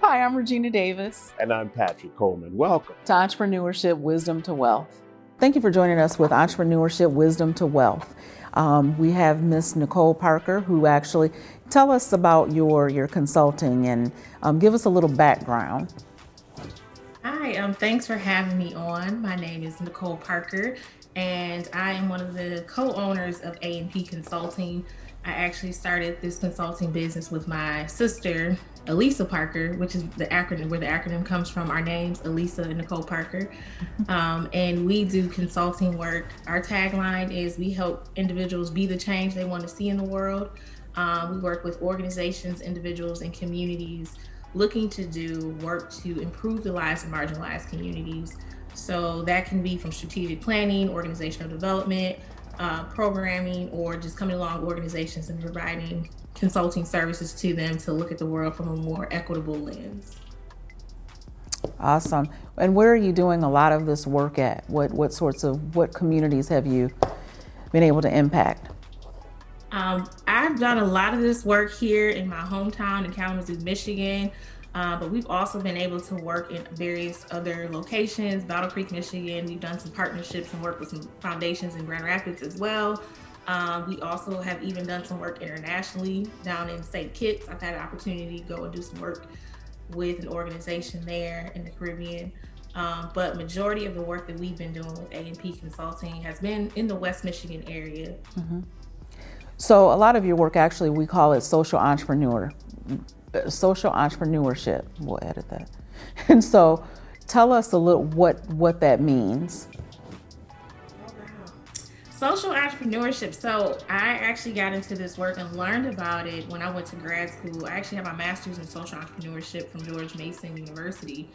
Hi, I'm Regina Davis. And I'm Patrick Coleman. Welcome to Entrepreneurship Wisdom to Wealth. Thank you for joining us with Entrepreneurship Wisdom to Wealth. Um, we have Miss Nicole Parker, who actually tell us about your your consulting and um, give us a little background. Hi, um, thanks for having me on. My name is Nicole Parker, and I am one of the co-owners of A&P Consulting. I actually started this consulting business with my sister, Elisa Parker, which is the acronym where the acronym comes from. Our names, Elisa and Nicole Parker. Um, and we do consulting work. Our tagline is we help individuals be the change they want to see in the world. Um, we work with organizations, individuals, and communities looking to do work to improve the lives of marginalized communities. So that can be from strategic planning, organizational development, uh, programming or just coming along organizations and providing consulting services to them to look at the world from a more equitable lens. Awesome. And where are you doing a lot of this work at? What what sorts of what communities have you been able to impact? Um, I've done a lot of this work here in my hometown in Kalamazoo, Michigan. Uh, but we've also been able to work in various other locations, Battle Creek, Michigan. We've done some partnerships and work with some foundations in Grand Rapids as well. Um, we also have even done some work internationally down in St. Kitts. I've had an opportunity to go and do some work with an organization there in the Caribbean. Um, but majority of the work that we've been doing with A&P Consulting has been in the West Michigan area. Mm-hmm. So a lot of your work, actually, we call it social entrepreneur social entrepreneurship. We'll edit that. And so, tell us a little what what that means. Social entrepreneurship. So I actually got into this work and learned about it when I went to grad school. I actually have my master's in social entrepreneurship from George Mason University.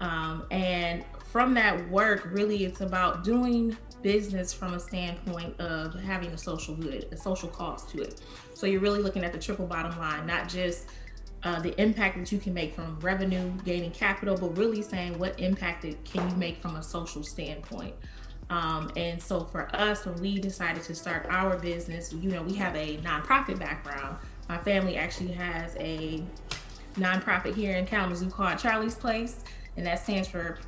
Um, and from that work, really, it's about doing business from a standpoint of having a social good, a social cost to it. So you're really looking at the triple bottom line, not just uh, the impact that you can make from revenue, gaining capital, but really saying what impact it can you make from a social standpoint. Um, and so for us, when we decided to start our business, you know, we have a nonprofit background. My family actually has a nonprofit here in Kalamazoo called Charlie's Place, and that stands for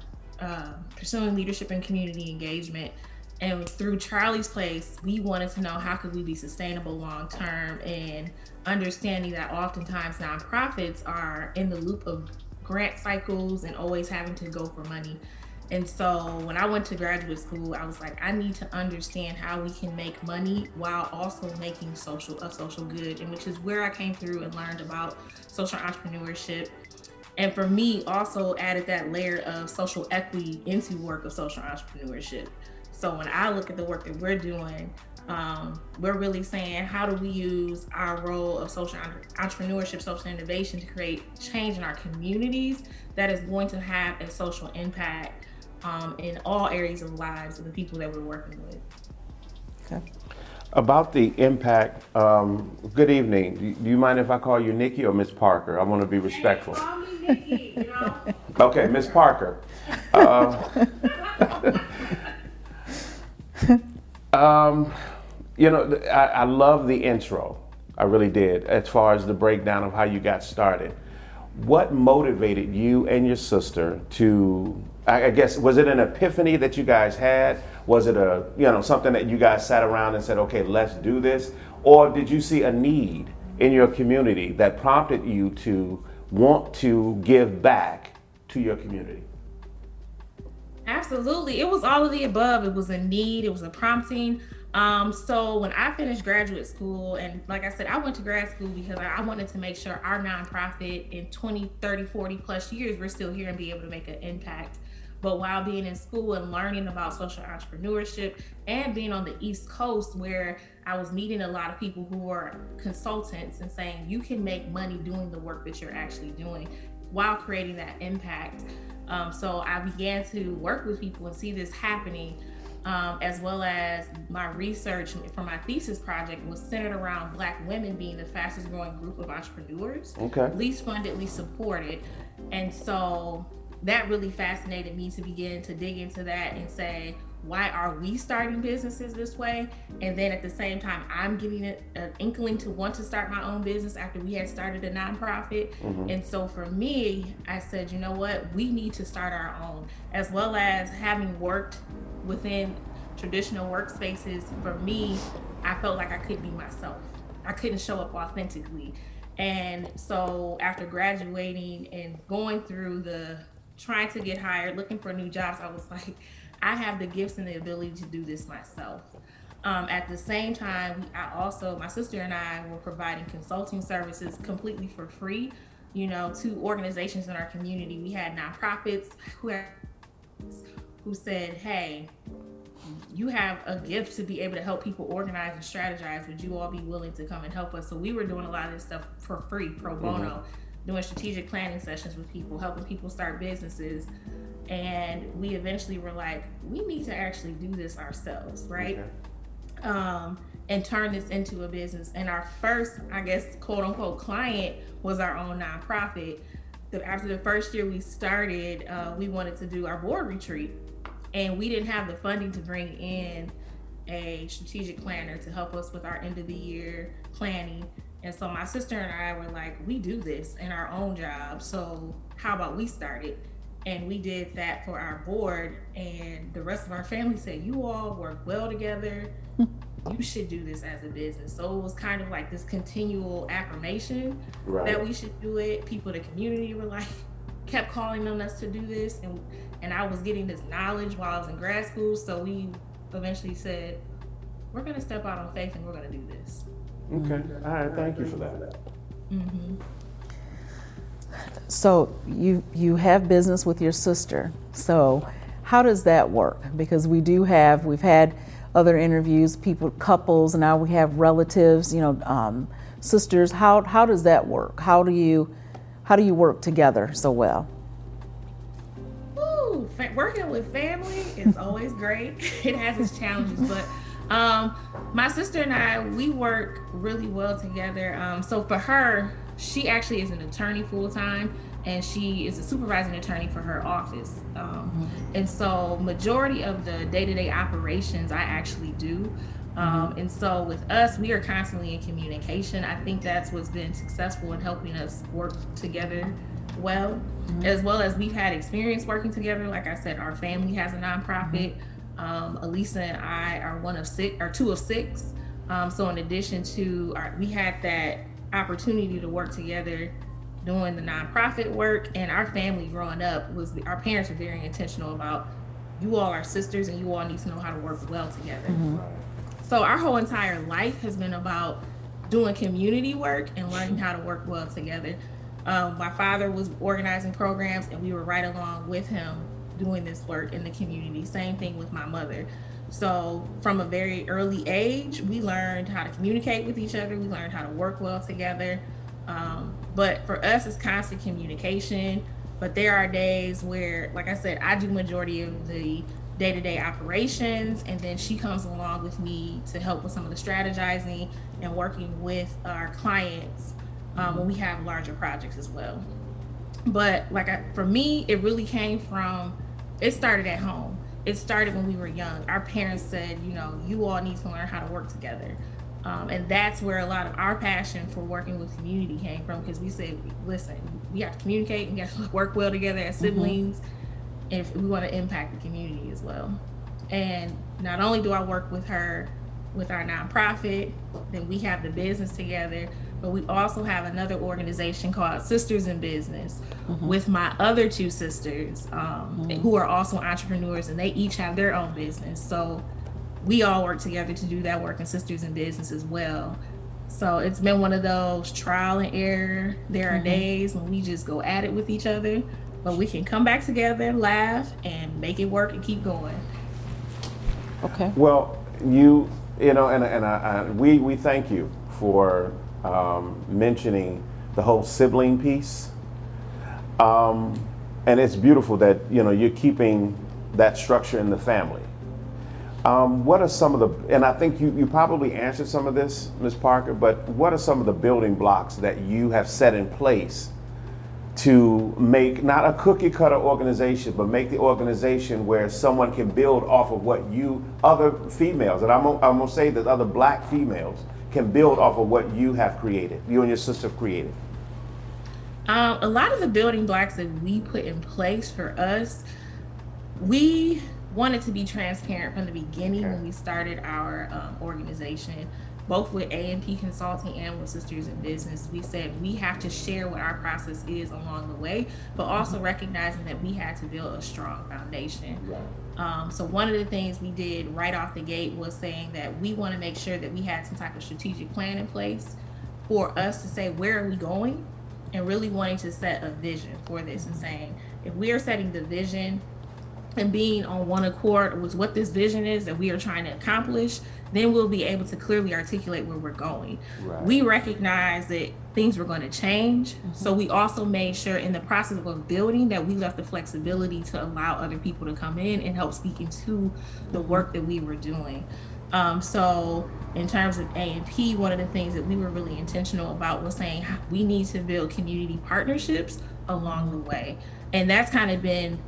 uh, Pursuing Leadership and Community Engagement. And through Charlie's Place, we wanted to know how could we be sustainable long term and understanding that oftentimes nonprofits are in the loop of grant cycles and always having to go for money. And so when I went to graduate school, I was like, I need to understand how we can make money while also making social a social good, and which is where I came through and learned about social entrepreneurship. And for me, also added that layer of social equity into work of social entrepreneurship. So when I look at the work that we're doing, um, we're really saying how do we use our role of social entrepreneurship, social innovation to create change in our communities that is going to have a social impact um, in all areas of lives of the people that we're working with. Okay. About the impact, um, good evening. Do you mind if I call you Nikki or Miss Parker? I want to be respectful. Hey, call me Nikki, you know? okay, Miss Parker. Uh, um, you know, I, I love the intro. I really did, as far as the breakdown of how you got started. What motivated you and your sister to, I guess, was it an epiphany that you guys had? Was it a, you know, something that you guys sat around and said, okay, let's do this? Or did you see a need in your community that prompted you to want to give back to your community? Absolutely. It was all of the above. It was a need, it was a prompting. Um, so when I finished graduate school, and like I said, I went to grad school because I wanted to make sure our nonprofit in 20, 30, 40 plus years, we're still here and be able to make an impact. But while being in school and learning about social entrepreneurship and being on the East Coast, where I was meeting a lot of people who were consultants and saying, you can make money doing the work that you're actually doing while creating that impact. Um, so I began to work with people and see this happening um, as well as my research for my thesis project was centered around Black women being the fastest growing group of entrepreneurs, okay. least funded, least supported. And so that really fascinated me to begin to dig into that and say, why are we starting businesses this way? And then at the same time, I'm getting an inkling to want to start my own business after we had started a nonprofit. Mm-hmm. And so for me, I said, you know what, we need to start our own, as well as having worked within traditional workspaces. For me, I felt like I couldn't be myself. I couldn't show up authentically. And so after graduating and going through the trying to get hired, looking for new jobs, I was like, I have the gifts and the ability to do this myself. Um, at the same time, I also, my sister and I were providing consulting services completely for free, you know, to organizations in our community. We had nonprofits who, had, who said, hey, you have a gift to be able to help people organize and strategize. Would you all be willing to come and help us? So we were doing a lot of this stuff for free, pro bono, mm-hmm. doing strategic planning sessions with people, helping people start businesses. And we eventually were like, we need to actually do this ourselves, right? Okay. Um, and turn this into a business. And our first, I guess, quote unquote, client was our own nonprofit. After the first year we started, uh, we wanted to do our board retreat and we didn't have the funding to bring in a strategic planner to help us with our end of the year planning. And so my sister and I were like, we do this in our own job. So how about we start it? And we did that for our board. And the rest of our family said, you all work well together. you should do this as a business. So it was kind of like this continual affirmation right. that we should do it. People in the community were like, kept calling on us to do this. And and I was getting this knowledge while I was in grad school. So we eventually said, we're going to step out on faith and we're going to do this. Okay. All right. Thank you for that. Mm-hmm. So you you have business with your sister. So how does that work? Because we do have we've had other interviews, people, couples. Now we have relatives. You know, um, sisters. How how does that work? How do you how do you work together so well? Ooh, working with family is always great. it has its challenges, but um, my sister and I, we work really well together. Um, so for her, she actually is an attorney full time, and she is a supervising attorney for her office. Um, mm-hmm. And so majority of the day to day operations I actually do. Um, and so with us, we are constantly in communication. I think that's what's been successful in helping us work together well, mm-hmm. as well as we've had experience working together. Like I said, our family has a nonprofit. Um, Elisa and I are one of six, or two of six. Um, so in addition to our, we had that opportunity to work together doing the nonprofit work, and our family growing up was our parents were very intentional about you all are sisters and you all need to know how to work well together. Mm-hmm. So our whole entire life has been about doing community work and learning how to work well together. Um, my father was organizing programs, and we were right along with him doing this work in the community. Same thing with my mother. So, from a very early age, we learned how to communicate with each other. We learned how to work well together. Um, but for us, it's constant communication. But there are days where, like I said, I do majority of the day-to-day operations, and then she comes along with me to help with some of the strategizing and working with our clients um, when we have larger projects as well. But like I, for me, it really came from it started at home. It started when we were young. Our parents said, you know, you all need to learn how to work together. Um, and that's where a lot of our passion for working with community came from because we said, listen, we have to communicate and get to work well together as mm-hmm. siblings mm-hmm. if we want to impact the community as well. And not only do I work with her with our nonprofit, then we have the business together, but we also have another organization called Sisters in Business mm-hmm. with my other two sisters um, mm-hmm. who are also entrepreneurs and they each have their own business. So we all work together to do that work in Sisters in Business as well. So it's been one of those trial and error. There are mm-hmm. days when we just go at it with each other, but we can come back together, laugh, and make it work and keep going. Okay. Well, you, you know, and, and I, I, we, we thank you for um, mentioning the whole sibling piece. Um, and it's beautiful that you know you're keeping that structure in the family. Um, what are some of the, and I think you, you probably answered some of this, Ms. Parker, but what are some of the building blocks that you have set in place to make not a cookie cutter organization, but make the organization where someone can build off of what you, other females, and I'm, I'm gonna say that other black females can build off of what you have created, you and your sister have created? Um, a lot of the building blocks that we put in place for us, we wanted to be transparent from the beginning okay. when we started our um, organization both with A&P Consulting and with Sisters in Business, we said we have to share what our process is along the way, but also mm-hmm. recognizing that we had to build a strong foundation. Right. Um, so one of the things we did right off the gate was saying that we want to make sure that we had some type of strategic plan in place for us to say where are we going, and really wanting to set a vision for this and saying if we are setting the vision and being on one accord with what this vision is that we are trying to accomplish, then we'll be able to clearly articulate where we're going. Right. We recognize that things were going to change. Mm-hmm. So we also made sure in the process of building that we left the flexibility to allow other people to come in and help speak into the mm-hmm. work that we were doing. Um, so in terms of A&P, one of the things that we were really intentional about was saying we need to build community partnerships along the way. And that's kind of been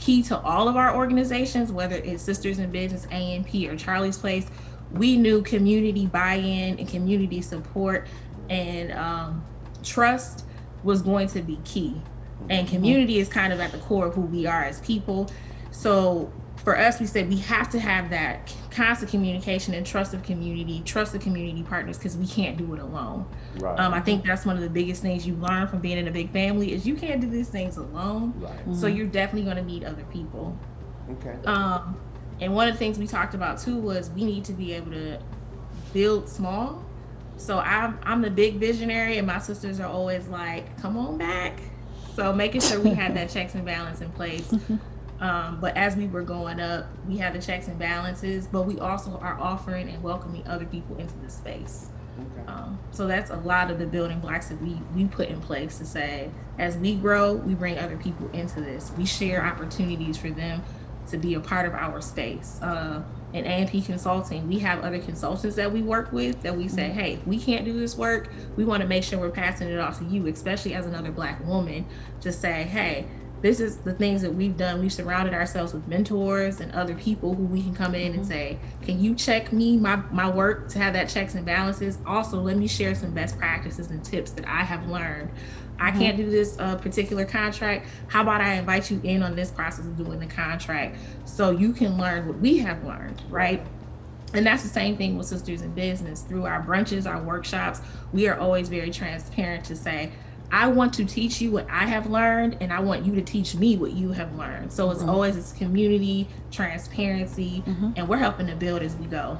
key to all of our organizations, whether it's Sisters in Business, A&P, or Charlie's Place. We knew community buy-in and community support and um, trust was going to be key. And community is kind of at the core of who we are as people. So for us, we said we have to have that constant communication and trust of community, trust of community partners, because we can't do it alone. Right. Um, I think that's one of the biggest things you learn from being in a big family is you can't do these things alone. Right. Mm-hmm. So you're definitely going to need other people. Okay. Um, and one of the things we talked about too was we need to be able to build small. So I'm I'm the big visionary, and my sisters are always like, "Come on back." So making sure we had that checks and balance in place. Um, but as we were going up, we had the checks and balances, but we also are offering and welcoming other people into the space. Okay. Um, so that's a lot of the building blocks that we we put in place to say, as we grow, we bring other people into this. We share opportunities for them to be a part of our space. Uh, in A&P Consulting, we have other consultants that we work with that we say, mm-hmm. hey, we can't do this work. We want to make sure we're passing it off to you, especially as another Black woman, to say, hey, this is the things that we've done. We've surrounded ourselves with mentors and other people who we can come in mm-hmm. and say, "Can you check me my my work to have that checks and balances?" Also, let me share some best practices and tips that I have learned. I mm-hmm. can't do this uh, particular contract. How about I invite you in on this process of doing the contract so you can learn what we have learned, right? And that's the same thing with Sisters in Business. Through our brunches, our workshops, we are always very transparent to say, I want to teach you what I have learned, and I want you to teach me what you have learned. So it's mm-hmm. always this community, transparency, mm-hmm. and we're helping to build as we go.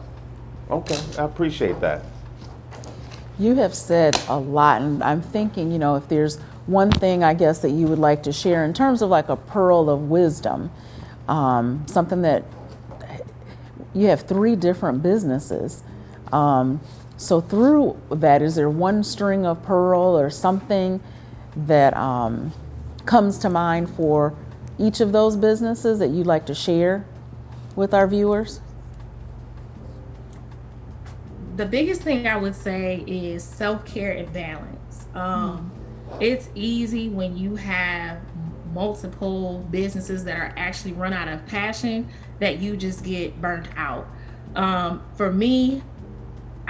Okay, I appreciate that. You have said a lot, and I'm thinking, you know, if there's one thing I guess that you would like to share in terms of like a pearl of wisdom, um, something that you have three different businesses. Um, so through that, is there one string of pearl or something that um, comes to mind for each of those businesses that you'd like to share with our viewers? The biggest thing I would say is self care and balance. Um, mm. It's easy when you have multiple businesses that are actually run out of passion that you just get burnt out. Um, for me,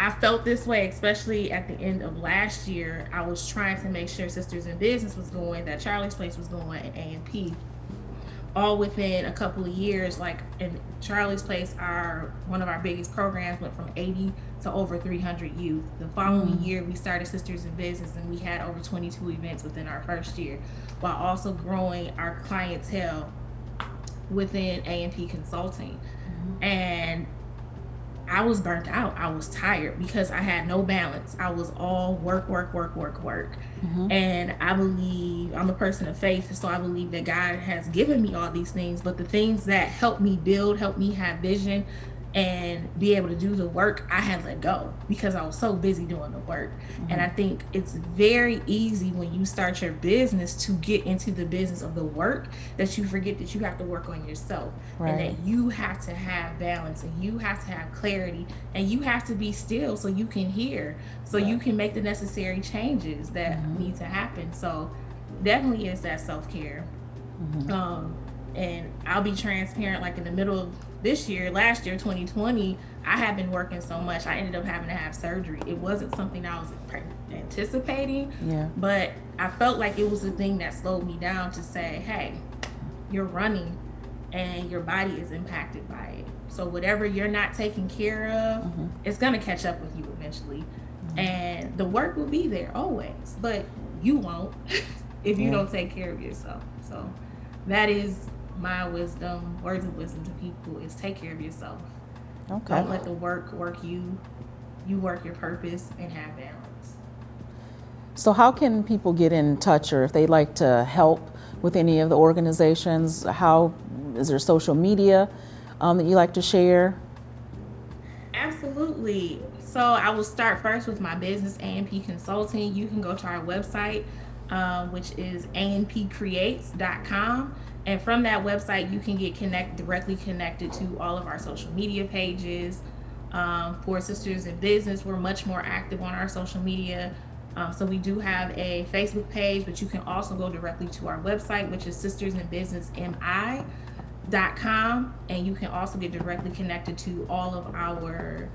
I felt this way, especially at the end of last year. I was trying to make sure Sisters in Business was going, that Charlie's Place was going, and A&P. All within a couple of years, like in Charlie's Place, our one of our biggest programs went from 80 to over 300 youth. The following mm. year, we started Sisters in Business, and we had over 22 events within our first year, while also growing our clientele within A&P Consulting. Mm-hmm. And I was burnt out. I was tired because I had no balance. I was all work, work, work, work, work. Mm-hmm. And I believe I'm a person of faith. So I believe that God has given me all these things. But the things that help me build, help me have vision, and be able to do the work I had let go because I was so busy doing the work. Mm-hmm. And I think it's very easy when you start your business to get into the business of the work that you forget that you have to work on yourself right. and that you have to have balance and you have to have clarity and you have to be still so you can hear so right. you can make the necessary changes that mm-hmm. need to happen. So definitely is that self care. Mm-hmm. Um, and I'll be transparent. Like in the middle of this year, last year, 2020, I had been working so much, I ended up having to have surgery. It wasn't something I was anticipating, yeah. but I felt like it was the thing that slowed me down to say, hey, you're running and your body is impacted by it. So whatever you're not taking care of, mm-hmm. it's going to catch up with you eventually. Mm-hmm. And the work will be there always, but you won't if you yeah. don't take care of yourself. So that is my wisdom, words of wisdom to people is take care of yourself. Okay. Don't let the work work you. You work your purpose and have balance. So, how can people get in touch, or if they'd like to help with any of the organizations? How is there social media um, that you like to share? Absolutely. So, I will start first with my business, ANP Consulting. You can go to our website, uh, which is anpcreates.com. And from that website, you can get connect directly connected to all of our social media pages. Um, for Sisters in Business, we're much more active on our social media. Um, so we do have a Facebook page, but you can also go directly to our website, which is sistersinbusinessmi.com, and you can also get directly connected to all of our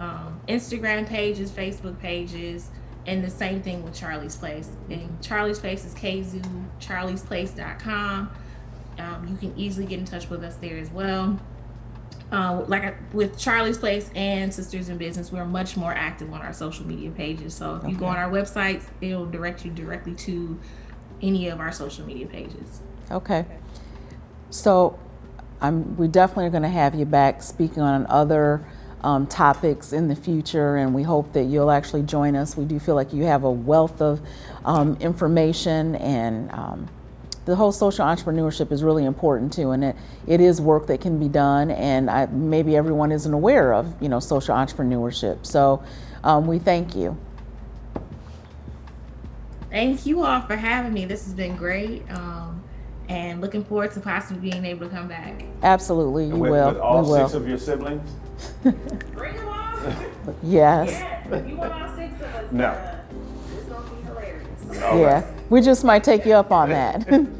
um, Instagram pages, Facebook pages, and the same thing with Charlie's Place. And Charlie's Place is kzoo, charliesplace.com. Um, you can easily get in touch with us there as well. Uh, like with Charlie's Place and Sisters in Business, we're much more active on our social media pages. So if okay. you go on our websites, it'll direct you directly to any of our social media pages. Okay. So I'm, we definitely are going to have you back speaking on other um, topics in the future, and we hope that you'll actually join us. We do feel like you have a wealth of um, information and um, the whole social entrepreneurship is really important too, and it, it is work that can be done, and I, maybe everyone isn't aware of you know social entrepreneurship. So um, we thank you. Thank you all for having me. This has been great. Um, and looking forward to possibly being able to come back. Absolutely, you with, will. With all we will. six of your siblings? Bring them all. yes. Yeah, you want all six of us. No. Uh, it's going to be hilarious. yeah. Right. We just might take you up on that.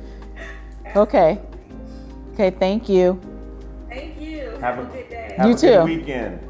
okay. Okay, thank you. Thank you. Have a, good day. Have you a too. weekend.